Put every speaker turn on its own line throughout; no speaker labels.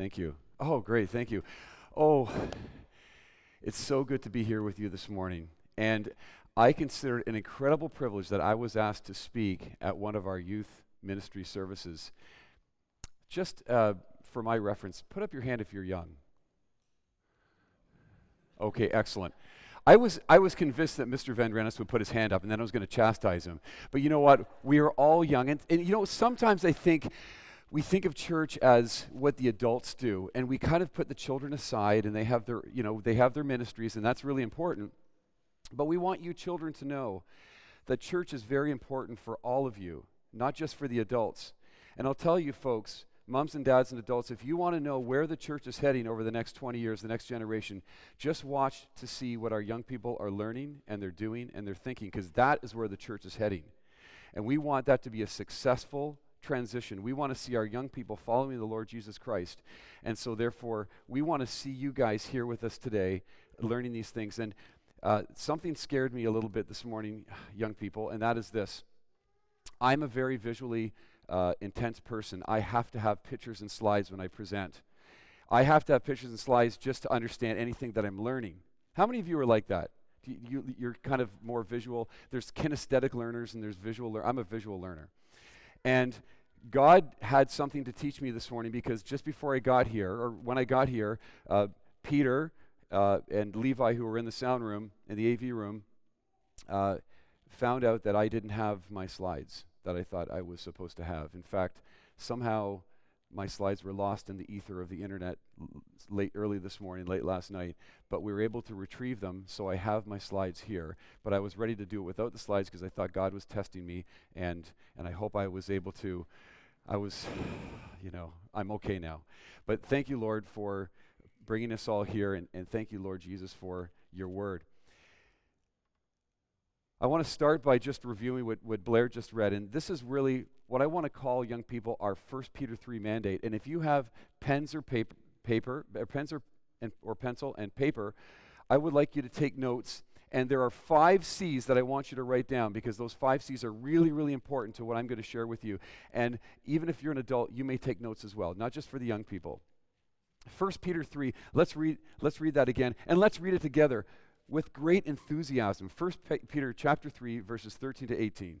Thank you. Oh, great. Thank you. Oh, it's so good to be here with you this morning. And I consider it an incredible privilege that I was asked to speak at one of our youth ministry services. Just uh, for my reference, put up your hand if you're young. Okay, excellent. I was, I was convinced that Mr. Van Rennes would put his hand up and then I was going to chastise him. But you know what? We are all young. And, and you know, sometimes I think we think of church as what the adults do and we kind of put the children aside and they have their you know they have their ministries and that's really important. But we want you children to know that church is very important for all of you not just for the adults. And i'll tell you folks moms and dads and adults if you want to know where the church is heading over the next 20 years the next generation just watch to see what our young people are learning and they're doing and they're thinking because that is where the church is heading. And we want that to be a successful transition. We want to see our young people following the Lord Jesus Christ. And so, therefore, we want to see you guys here with us today learning these things. And uh, something scared me a little bit this morning, young people, and that is this I'm a very visually uh, intense person. I have to have pictures and slides when I present. I have to have pictures and slides just to understand anything that I'm learning. How many of you are like that? You, are kind of more visual. There's kinesthetic learners and there's visual. I'm a visual learner. And God had something to teach me this morning because just before I got here, or when I got here, uh, Peter uh, and Levi, who were in the sound room, in the AV room, uh, found out that I didn't have my slides that I thought I was supposed to have. In fact, somehow my slides were lost in the ether of the internet late early this morning, late last night, but we were able to retrieve them, so I have my slides here. But I was ready to do it without the slides because I thought God was testing me, and and I hope I was able to. I was, you know, I'm okay now. But thank you, Lord, for bringing us all here, and, and thank you, Lord Jesus, for your word. I want to start by just reviewing what, what Blair just read, and this is really what I want to call young people our First Peter 3 mandate. And if you have pens or paper, paper or pens or, and, or pencil and paper, I would like you to take notes. And there are five C's that I want you to write down because those five C's are really, really important to what I'm going to share with you. And even if you're an adult, you may take notes as well, not just for the young people. 1 Peter 3, let's read, let's read that again, and let's read it together with great enthusiasm. 1 Peter chapter 3, verses 13 to 18.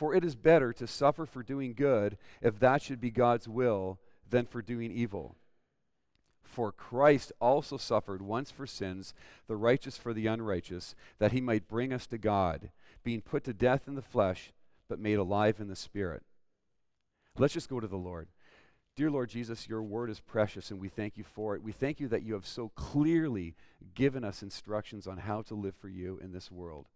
For it is better to suffer for doing good, if that should be God's will, than for doing evil. For Christ also suffered once for sins, the righteous for the unrighteous, that he might bring us to God, being put to death in the flesh, but made alive in the Spirit. Let's just go to the Lord. Dear Lord Jesus, your word is precious, and we thank you for it. We thank you that you have so clearly given us instructions on how to live for you in this world.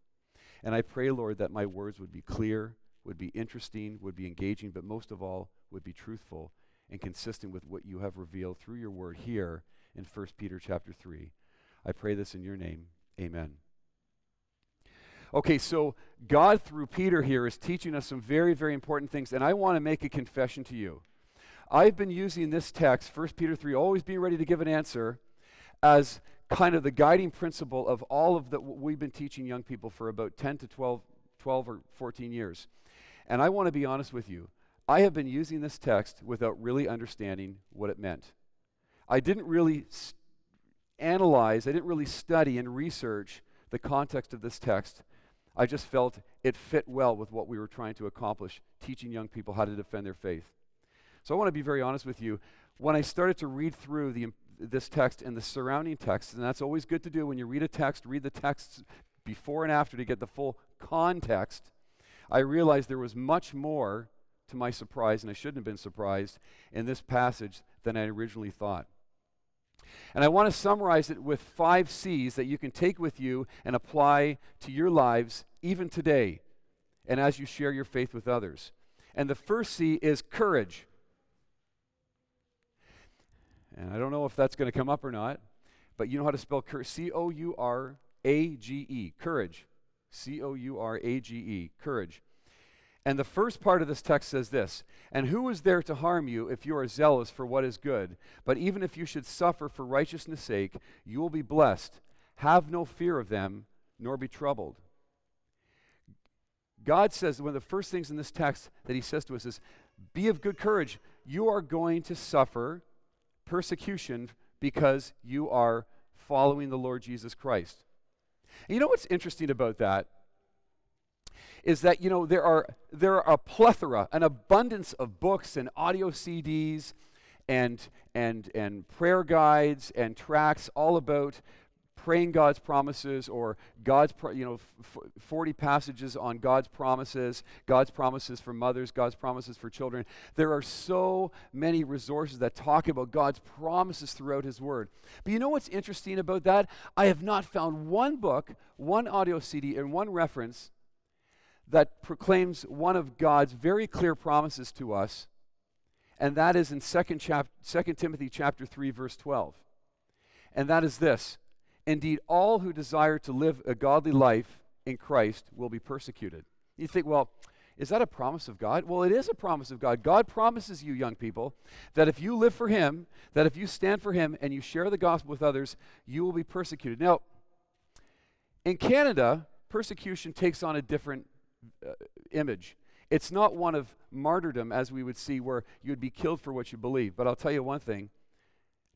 And I pray, Lord, that my words would be clear, would be interesting, would be engaging, but most of all, would be truthful and consistent with what you have revealed through your word here in 1 Peter chapter 3. I pray this in your name. Amen. Okay, so God through Peter here is teaching us some very, very important things, and I want to make a confession to you. I've been using this text, 1 Peter 3, always being ready to give an answer, as kind of the guiding principle of all of that we've been teaching young people for about 10 to 12, 12 or 14 years. And I want to be honest with you. I have been using this text without really understanding what it meant. I didn't really st- analyze, I didn't really study and research the context of this text. I just felt it fit well with what we were trying to accomplish, teaching young people how to defend their faith. So I want to be very honest with you. When I started to read through the, this text and the surrounding text, and that's always good to do when you read a text, read the text before and after to get the full context. I realized there was much more to my surprise, and I shouldn't have been surprised, in this passage than I originally thought. And I want to summarize it with five C's that you can take with you and apply to your lives even today and as you share your faith with others. And the first C is courage. And I don't know if that's going to come up or not, but you know how to spell courage. C O U R A G E. Courage. C O U R A G E. Courage. And the first part of this text says this And who is there to harm you if you are zealous for what is good? But even if you should suffer for righteousness' sake, you will be blessed. Have no fear of them, nor be troubled. God says, one of the first things in this text that He says to us is, Be of good courage. You are going to suffer persecution because you are following the Lord Jesus Christ. And you know what's interesting about that? Is that, you know, there are, there are a plethora, an abundance of books and audio CDs and, and, and prayer guides and tracks all about praying God's promises or God's, you know, f- 40 passages on God's promises, God's promises for mothers, God's promises for children. There are so many resources that talk about God's promises throughout His Word. But you know what's interesting about that? I have not found one book, one audio CD, and one reference that proclaims one of God's very clear promises to us, and that is in 2, chap- 2 Timothy chapter 3, verse 12. And that is this Indeed, all who desire to live a godly life in Christ will be persecuted. You think, well, is that a promise of God? Well, it is a promise of God. God promises you, young people, that if you live for Him, that if you stand for Him and you share the gospel with others, you will be persecuted. Now, in Canada, persecution takes on a different uh, image. It's not one of martyrdom, as we would see, where you'd be killed for what you believe. But I'll tell you one thing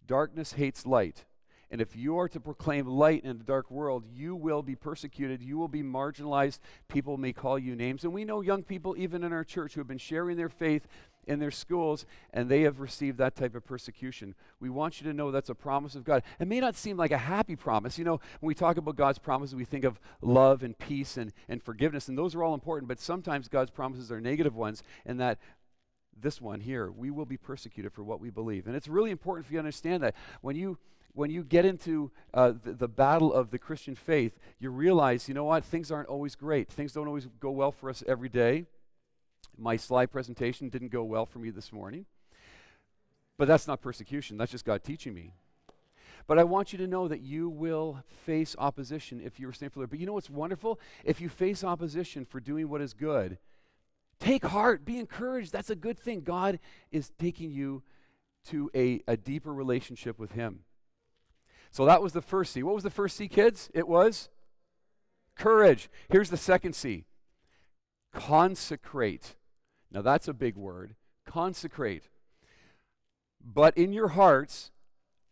darkness hates light. And if you are to proclaim light in a dark world, you will be persecuted. You will be marginalized. People may call you names. And we know young people, even in our church, who have been sharing their faith in their schools, and they have received that type of persecution. We want you to know that's a promise of God. It may not seem like a happy promise. You know, when we talk about God's promises, we think of love and peace and, and forgiveness, and those are all important, but sometimes God's promises are negative ones, and that this one here, we will be persecuted for what we believe. And it's really important for you to understand that when you when you get into uh, the, the, battle of the Christian faith, you realize, you know what, things aren't always great. Things don't always go well for us every day. My slide presentation didn't go well for me this morning. But that's not persecution, that's just God teaching me. But I want you to know that you will face opposition if you're staying for the Lord. But you know what's wonderful? If you face opposition for doing what is good, take heart, be encouraged. That's a good thing. God is taking you to a, a deeper relationship with Him. So that was the first C. What was the first C, kids? It was courage. Here's the second C consecrate. Now that's a big word. Consecrate. But in your hearts,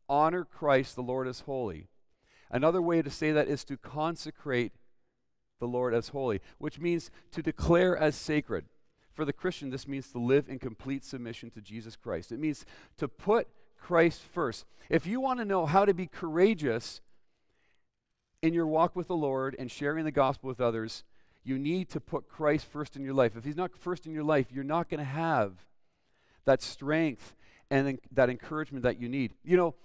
honor Christ the Lord as holy. Another way to say that is to consecrate the Lord as holy, which means to declare as sacred. For the Christian, this means to live in complete submission to Jesus Christ. It means to put Christ first. If you want to know how to be courageous in your walk with the Lord and sharing the gospel with others, you need to put Christ first in your life. If He's not first in your life, you're not going to have that strength and that encouragement that you need. You know,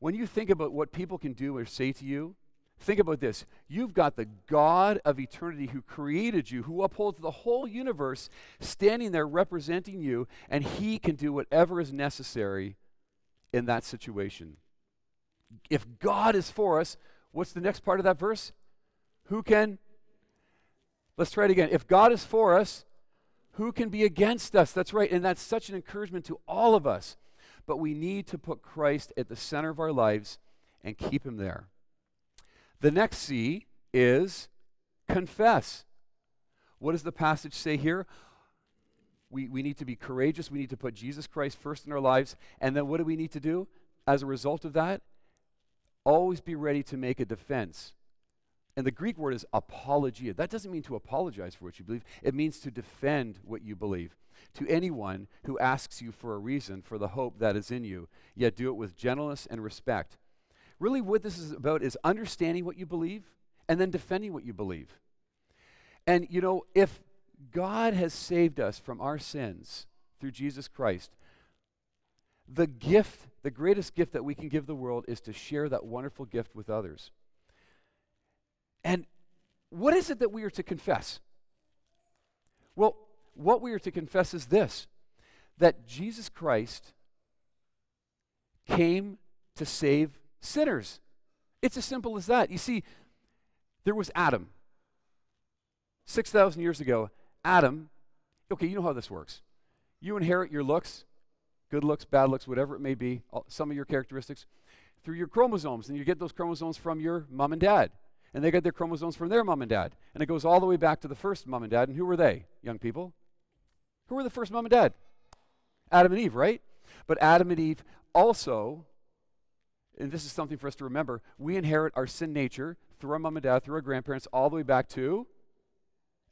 when you think about what people can do or say to you, think about this. You've got the God of eternity who created you, who upholds the whole universe, standing there representing you, and He can do whatever is necessary in that situation. If God is for us, what's the next part of that verse? Who can? Let's try it again. If God is for us, who can be against us? That's right. And that's such an encouragement to all of us. But we need to put Christ at the center of our lives and keep him there. The next C is confess. What does the passage say here? We, we need to be courageous. We need to put Jesus Christ first in our lives. And then what do we need to do as a result of that? Always be ready to make a defense. And the Greek word is apologia. That doesn't mean to apologize for what you believe, it means to defend what you believe. To anyone who asks you for a reason for the hope that is in you, yet do it with gentleness and respect. Really, what this is about is understanding what you believe and then defending what you believe. And, you know, if God has saved us from our sins through Jesus Christ. The gift, the greatest gift that we can give the world is to share that wonderful gift with others. And what is it that we are to confess? Well, what we are to confess is this that Jesus Christ came to save sinners. It's as simple as that. You see, there was Adam. 6,000 years ago, Adam, okay, you know how this works. You inherit your looks, good looks, bad looks, whatever it may be, some of your characteristics, through your chromosomes. And you get those chromosomes from your mom and dad. And they get their chromosomes from their mom and dad. And it goes all the way back to the first mom and dad. And who were they, young people? Who were the first mom and dad? Adam and Eve, right? But Adam and Eve also, and this is something for us to remember, we inherit our sin nature through our mom and dad, through our grandparents, all the way back to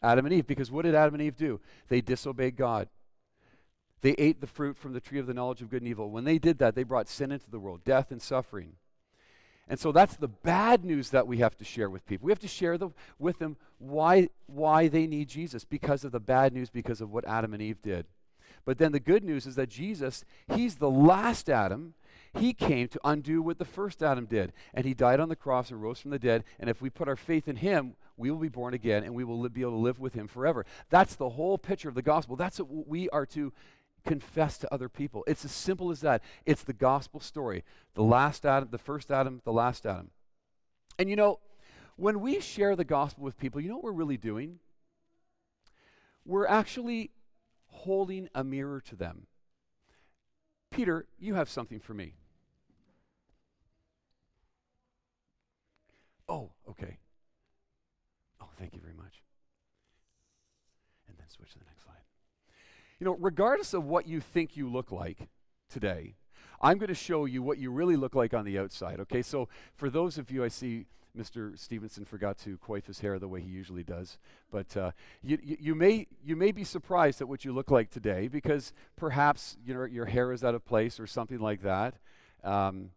Adam and Eve. Because what did Adam and Eve do? They disobeyed God. They ate the fruit from the tree of the knowledge of good and evil. When they did that, they brought sin into the world, death and suffering. And so that's the bad news that we have to share with people. We have to share the, with them why, why they need Jesus because of the bad news, because of what Adam and Eve did. But then the good news is that Jesus, he's the last Adam. He came to undo what the first Adam did. And he died on the cross and rose from the dead. And if we put our faith in him, we will be born again and we will be able to live with him forever. That's the whole picture of the gospel. That's what we are to confess to other people. It's as simple as that. It's the gospel story. The last Adam, the first Adam, the last Adam. And you know, when we share the gospel with people, you know what we're really doing? We're actually holding a mirror to them. Peter, you have something for me. Oh, okay. Oh, thank you very much. And switch to the next slide. You know, regardless of what you think you look like today, I'm going to show you what you really look like on the outside. Okay, so for those of you I see, Mr. Stevenson forgot to coif his hair the way he usually does, but uh, you, you, you, may you may be surprised at what you look like today because perhaps you know your hair is out of place or something like that. Um,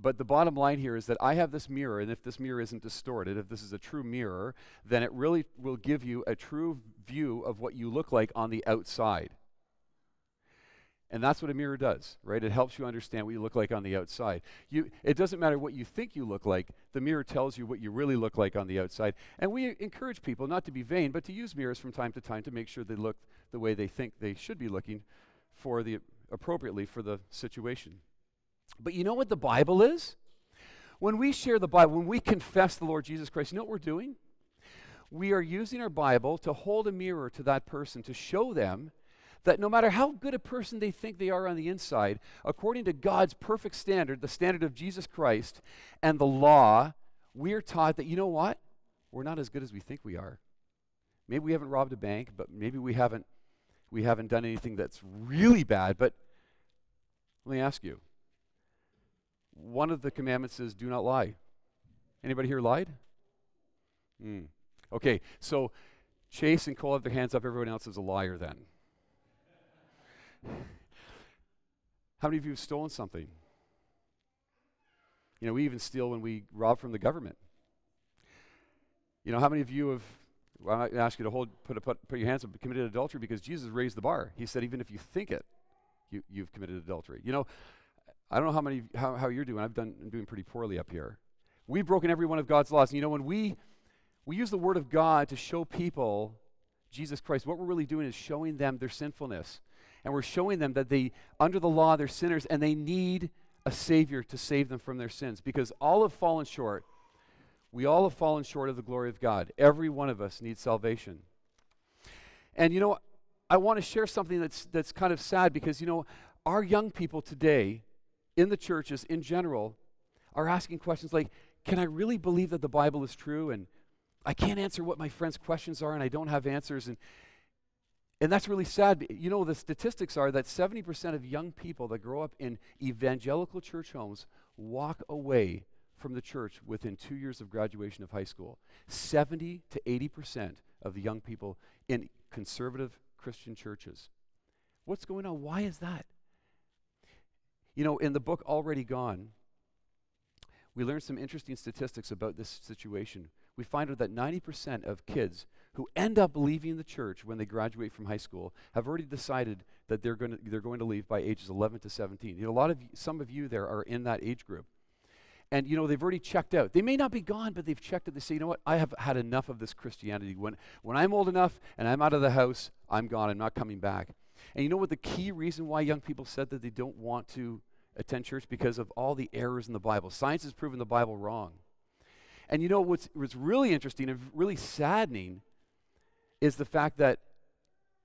but the bottom line here is that I have this mirror, and if this mirror isn't distorted, if this is a true mirror, then it really will give you a true view of what you look like on the outside. And that's what a mirror does, right? It helps you understand what you look like on the outside. You, it doesn't matter what you think you look like, the mirror tells you what you really look like on the outside. And we encourage people not to be vain, but to use mirrors from time to time to make sure they look the way they think they should be looking for the appropriately for the situation. But you know what the Bible is? When we share the Bible, when we confess the Lord Jesus Christ, you know what we're doing? We are using our Bible to hold a mirror to that person to show them that no matter how good a person they think they are on the inside, according to God's perfect standard, the standard of Jesus Christ and the law, we are taught that, you know what? We're not as good as we think we are. Maybe we haven't robbed a bank, but maybe we haven't we haven't done anything that's really bad, but let me ask you. One of the commandments is do not lie. Anybody here lied? Mm. Okay, so Chase and Cole have their hands up. Everyone else is a liar then. How many of you have stolen something? You know, we even steal when we rob from the government. You know, how many of you have, well, I ask you to hold, put, a, put, put your hands up, committed adultery because Jesus raised the bar. He said, even if you think it, you, you've committed adultery. You know, I don't know how many, how, how you're doing. I've done, I'm doing pretty poorly up here. We've broken every one of God's laws. And you know, when we, we use the word of God to show people Jesus Christ, what we're really doing is showing them their sinfulness and we're showing them that they, under the law, they're sinners and they need a Savior to save them from their sins because all have fallen short. We all have fallen short of the glory of God. Every one of us needs salvation. And you know, I want to share something that's, that's kind of sad because, you know, our young people today in the churches in general are asking questions like, can I really believe that the Bible is true? And I can't answer what my friends' questions are and I don't have answers. And, and that's really sad. You know, the statistics are that 70% of young people that grow up in evangelical church homes walk away from the church within two years of graduation of high school. 70 to 80% of the young people in conservative Christian churches. What's going on? Why is that? You know, in the book Already Gone, we learned some interesting statistics about this situation. We find out that 90% of kids who end up leaving the church when they graduate from high school have already decided that they're going to, they're going to leave by ages 11 to 17. You know, a lot of some of you there are in that age group. And you know, they've already checked out. They may not be gone, but they've checked out. They say, you know what, I have had enough of this Christianity. When, when I'm old enough and I'm out of the house, I'm gone. I'm not coming back. And you know what the key reason why young people said that they don't want to attend church because of all the errors in the Bible. Science has proven the Bible wrong. And you know what's, what's really interesting and really saddening is the fact that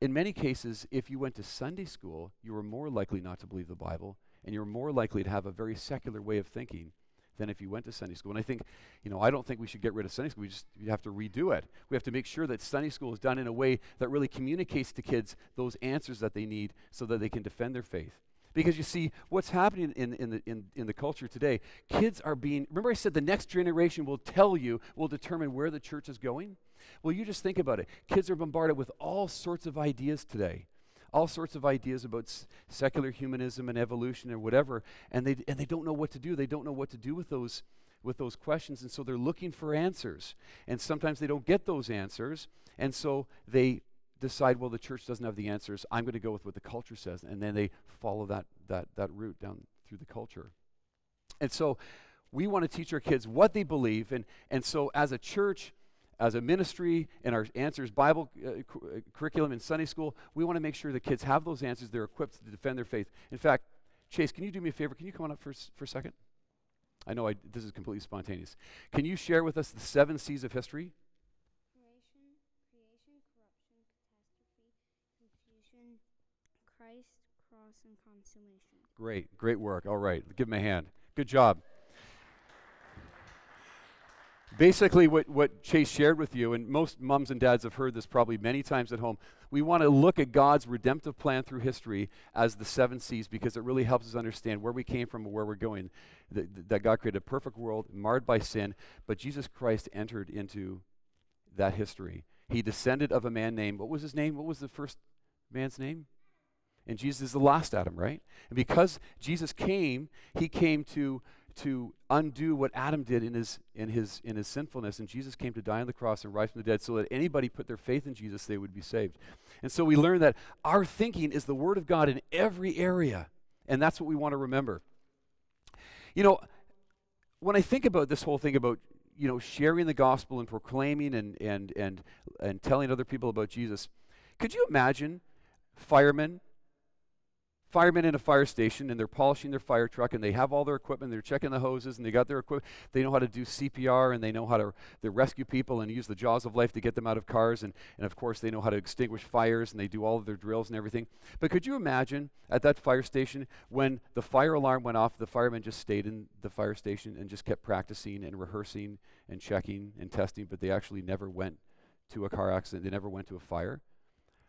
in many cases, if you went to Sunday school, you were more likely not to believe the Bible, and you were more likely to have a very secular way of thinking than if you went to Sunday school. And I think, you know, I don't think we should get rid of Sunday school. We just we have to redo it. We have to make sure that Sunday school is done in a way that really communicates to kids those answers that they need so that they can defend their faith. Because you see, what's happening in, in, the, in, in the culture today, kids are being, remember I said the next generation will tell you, will determine where the church is going? Well, you just think about it. Kids are bombarded with all sorts of ideas today, all sorts of ideas about s- secular humanism and evolution or whatever, and they, and they don't know what to do. They don't know what to do with those, with those questions, and so they're looking for answers. And sometimes they don't get those answers, and so they decide, well, the church doesn't have the answers. I'm going to go with what the culture says. And then they follow that, that, that route down through the culture. And so we want to teach our kids what they believe. And, and so as a church, as a ministry, in our Answers Bible uh, cu- uh, curriculum in Sunday school, we want to make sure the kids have those answers. They're equipped to defend their faith. In fact, Chase, can you do me a favor? Can you come on up for, s- for a second? I know I, this is completely spontaneous. Can you share with us the seven C's of history?
Creation, creation, corruption, catastrophe, confusion, Christ, cross, and consummation.
Great, great work. All right, give him a hand. Good job. Basically, what, what Chase shared with you, and most moms and dads have heard this probably many times at home, we want to look at God's redemptive plan through history as the seven C's because it really helps us understand where we came from and where we're going. That God created a perfect world marred by sin, but Jesus Christ entered into that history. He descended of a man named, what was his name? What was the first man's name? And Jesus is the last Adam, right? And because Jesus came, he came to to undo what Adam did in his in his in his sinfulness and Jesus came to die on the cross and rise from the dead so that anybody put their faith in Jesus they would be saved. And so we learn that our thinking is the word of God in every area. And that's what we want to remember. You know, when I think about this whole thing about you know sharing the gospel and proclaiming and and and and telling other people about Jesus, could you imagine firemen firemen in a fire station and they're polishing their fire truck and they have all their equipment they're checking the hoses and they got their equipment they know how to do cpr and they know how to they rescue people and use the jaws of life to get them out of cars and, and of course they know how to extinguish fires and they do all of their drills and everything. But could you imagine at that fire station when the fire alarm went off the firemen just stayed in the fire station and just kept practicing and rehearsing and checking and testing but they actually never went to a car accident they never went to a fire?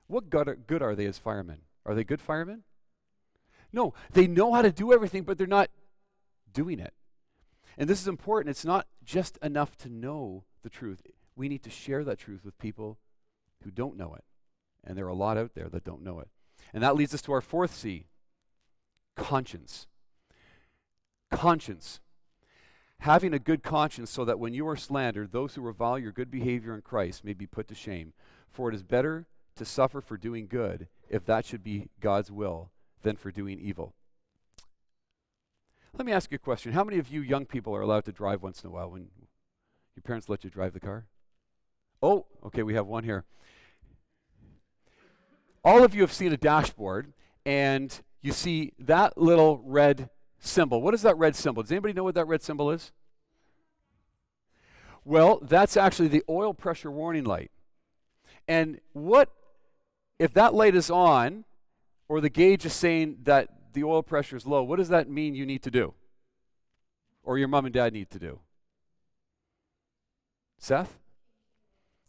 What good are, good are they as firemen? Are they good firemen no, they know how to do everything, but they're not doing it. And this is important. It's not just enough to know the truth. We need to share that truth with people who don't know it. And there are a lot out there that don't know it. And that leads us to our fourth C conscience. Conscience. Having a good conscience so that when you are slandered, those who revile your good behavior in Christ may be put to shame. For it is better to suffer for doing good, if that should be God's will, than for doing evil. Let me ask you a question. How many of you young people are allowed to drive once in a while when your parents let you drive the car? Oh, okay, we have one here. All of you have seen a dashboard, and you see that little red symbol. What is that red symbol? Does anybody know what that red symbol is? Well, that's actually the oil pressure warning light. And what, if that light is on, or the gauge is saying that the oil pressure is low, what does that mean you need to do? Or your mom and dad need to do? Seth?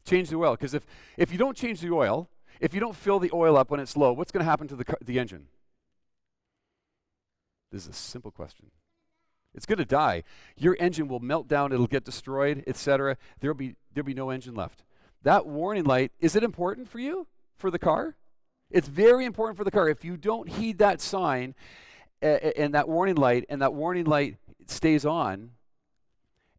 Change the oil. Because if, if you don't change the oil, if you don't fill the oil up when it's low, what's going to happen to the, the engine? This is a simple question. It's going to die. Your engine will melt down, it'll get destroyed, etc. There'll be there'll be no engine left. That warning light, is it important for you for the car? It's very important for the car. If you don't heed that sign and that warning light and that warning light stays on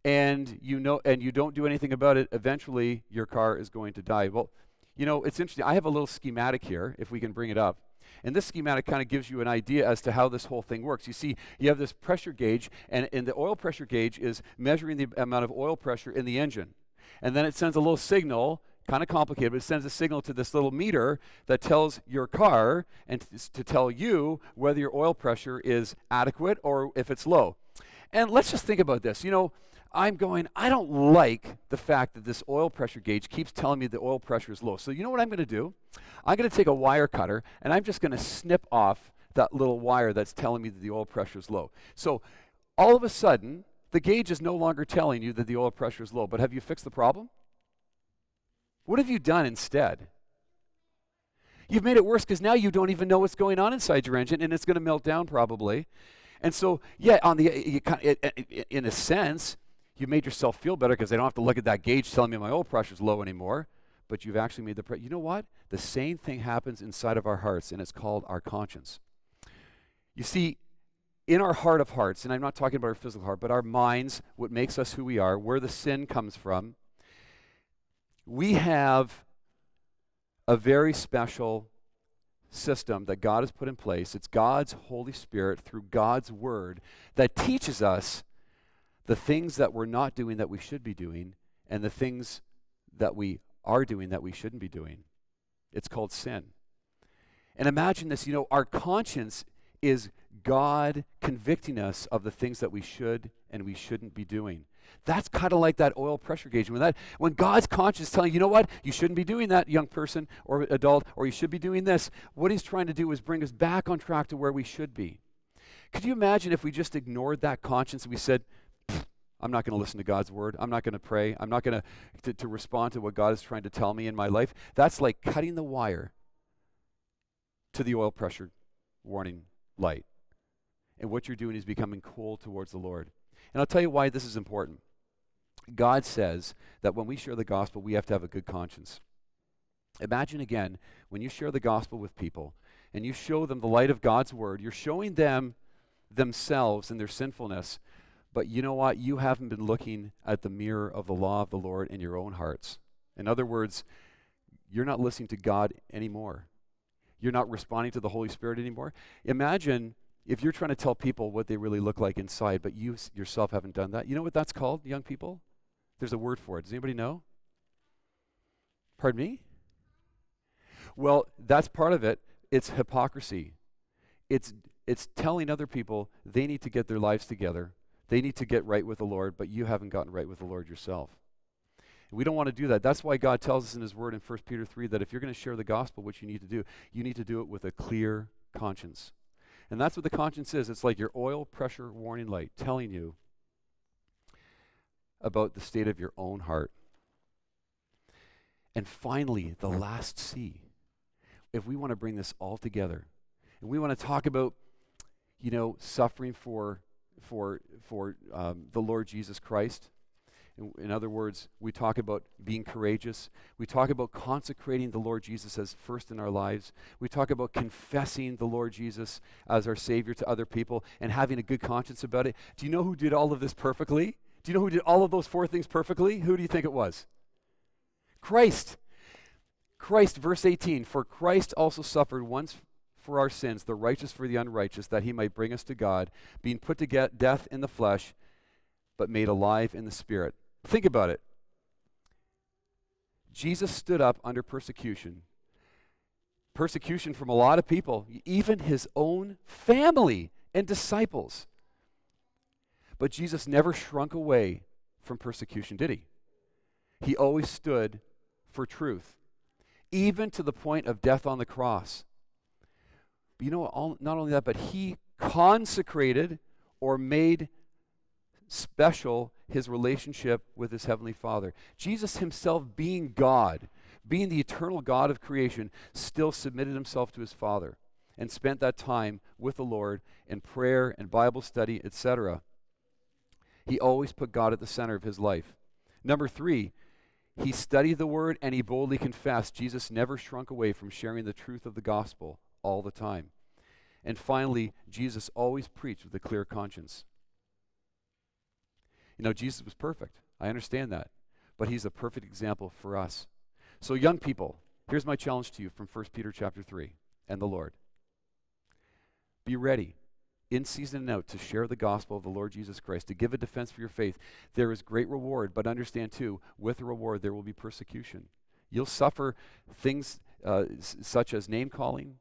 and you know and you don't do anything about it, eventually your car is going to die. Well, you know, it's interesting. I have a little schematic here if we can bring it up. And this schematic kind of gives you an idea as to how this whole thing works. You see, you have this pressure gauge, and, and the oil pressure gauge is measuring the amount of oil pressure in the engine. And then it sends a little signal kind of complicated, but it sends a signal to this little meter that tells your car and t- to tell you whether your oil pressure is adequate or if it's low. And let's just think about this. You know, I'm going, I don't like the fact that this oil pressure gauge keeps telling me the oil pressure is low. So, you know what I'm going to do? I'm going to take a wire cutter and I'm just going to snip off that little wire that's telling me that the oil pressure is low. So, all of a sudden, the gauge is no longer telling you that the oil pressure is low. But have you fixed the problem? What have you done instead? You've made it worse because now you don't even know what's going on inside your engine and it's going to melt down probably. And so, yeah, on the you, in a sense, you made yourself feel better because I don't have to look at that gauge telling me my oil pressure is low anymore. But you've actually made the pre- you know what? The same thing happens inside of our hearts, and it's called our conscience. You see, in our heart of hearts, and I'm not talking about our physical heart, but our minds, what makes us who we are, where the sin comes from, we have a very special system that God has put in place. It's God's Holy Spirit through God's Word that teaches us the things that we're not doing that we should be doing and the things that we are doing that we shouldn't be doing. It's called sin. And imagine this you know, our conscience is God convicting us of the things that we should and we shouldn't be doing. That's kind of like that oil pressure gauge. When that when God's conscience telling you, you know what, you shouldn't be doing that, young person or adult, or you should be doing this. What he's trying to do is bring us back on track to where we should be. Could you imagine if we just ignored that conscience and we said, I'm not going to listen to God's word. I'm not going to pray. I'm not going to, to respond to what God is trying to tell me in my life. That's like cutting the wire to the oil pressure warning light. And what you're doing is becoming cold towards the Lord. And I'll tell you why this is important. God says that when we share the gospel, we have to have a good conscience. Imagine again when you share the gospel with people and you show them the light of God's word, you're showing them themselves and their sinfulness. But you know what? You haven't been looking at the mirror of the law of the Lord in your own hearts. In other words, you're not listening to God anymore. You're not responding to the Holy Spirit anymore. Imagine if you're trying to tell people what they really look like inside, but you yourself haven't done that. You know what that's called, young people? There's a word for it. Does anybody know? Pardon me? Well, that's part of it. It's hypocrisy. It's it's telling other people they need to get their lives together. They need to get right with the Lord, but you haven't gotten right with the Lord yourself. We don't want to do that. That's why God tells us in His Word in 1 Peter 3 that if you're going to share the gospel, which you need to do, you need to do it with a clear conscience. And that's what the conscience is. It's like your oil pressure warning light telling you about the state of your own heart. And finally, the last C. If we want to bring this all together, and we want to talk about, you know, suffering for for for um, the Lord Jesus Christ. In, other words, we talk about being courageous. We talk about consecrating the Lord Jesus as first in our lives. We talk about confessing the Lord Jesus as our Savior to other people and having a good conscience about it. Do you know who did all of this perfectly? Do you know who did all of those four things perfectly? Who do you think it was? Christ. Christ, verse 18 For Christ also suffered once for our sins, the righteous for the unrighteous, that he might bring us to God, being put to death in the flesh, but made alive in the spirit. Think about it. Jesus stood up under persecution. Persecution from a lot of people, even his own family and disciples. But Jesus never shrunk away from persecution, did he? He always stood for truth, even to the point of death on the cross. But you know, all, not only that, but he consecrated or made special his relationship with his heavenly Father. Jesus himself, being God, being the eternal God of creation, still submitted himself to his Father and spent that time with the Lord in prayer and Bible study, etc. He always put God at the center of his life. Number three, he studied the word and he boldly confessed. Jesus never shrunk away from sharing the truth of the gospel all the time. And finally, Jesus always preached with a clear conscience. You know, Jesus was perfect. I understand that. But he's a perfect example for us. So, young people, here's my challenge to you from 1 Peter chapter 3 and the Lord. Be ready in season and out to share the gospel of the Lord Jesus Christ, to give a defense for your faith. There is great reward, but understand too, with the reward there will be persecution. You'll suffer things uh, s- such as name calling.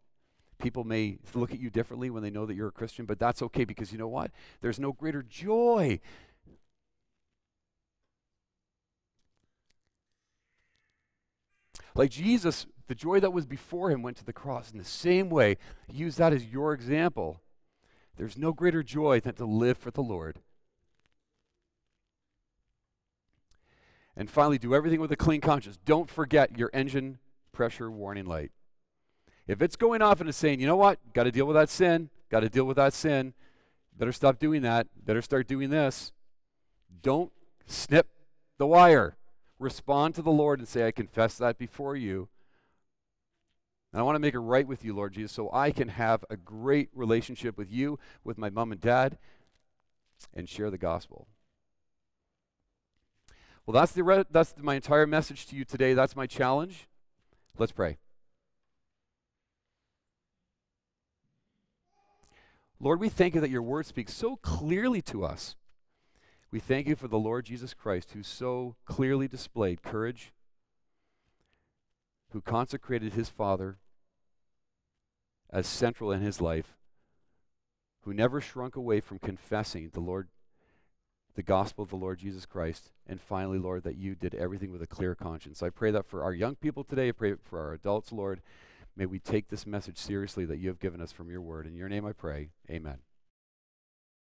People may look at you differently when they know that you're a Christian, but that's okay because you know what? There's no greater joy. Like Jesus, the joy that was before him went to the cross. In the same way, use that as your example. There's no greater joy than to live for the Lord. And finally, do everything with a clean conscience. Don't forget your engine pressure warning light. If it's going off and it's saying, you know what, got to deal with that sin, got to deal with that sin, better stop doing that, better start doing this, don't snip the wire. Respond to the Lord and say, I confess that before you. And I want to make it right with you, Lord Jesus, so I can have a great relationship with you, with my mom and dad, and share the gospel. Well, that's, the re- that's my entire message to you today. That's my challenge. Let's pray. Lord, we thank you that your word speaks so clearly to us. We thank you for the Lord Jesus Christ, who so clearly displayed courage, who consecrated his Father as central in his life, who never shrunk away from confessing the Lord, the gospel of the Lord Jesus Christ, and finally, Lord, that you did everything with a clear conscience. I pray that for our young people today, I pray for our adults, Lord. May we take this message seriously that you have given us from your word. In your name I pray. Amen.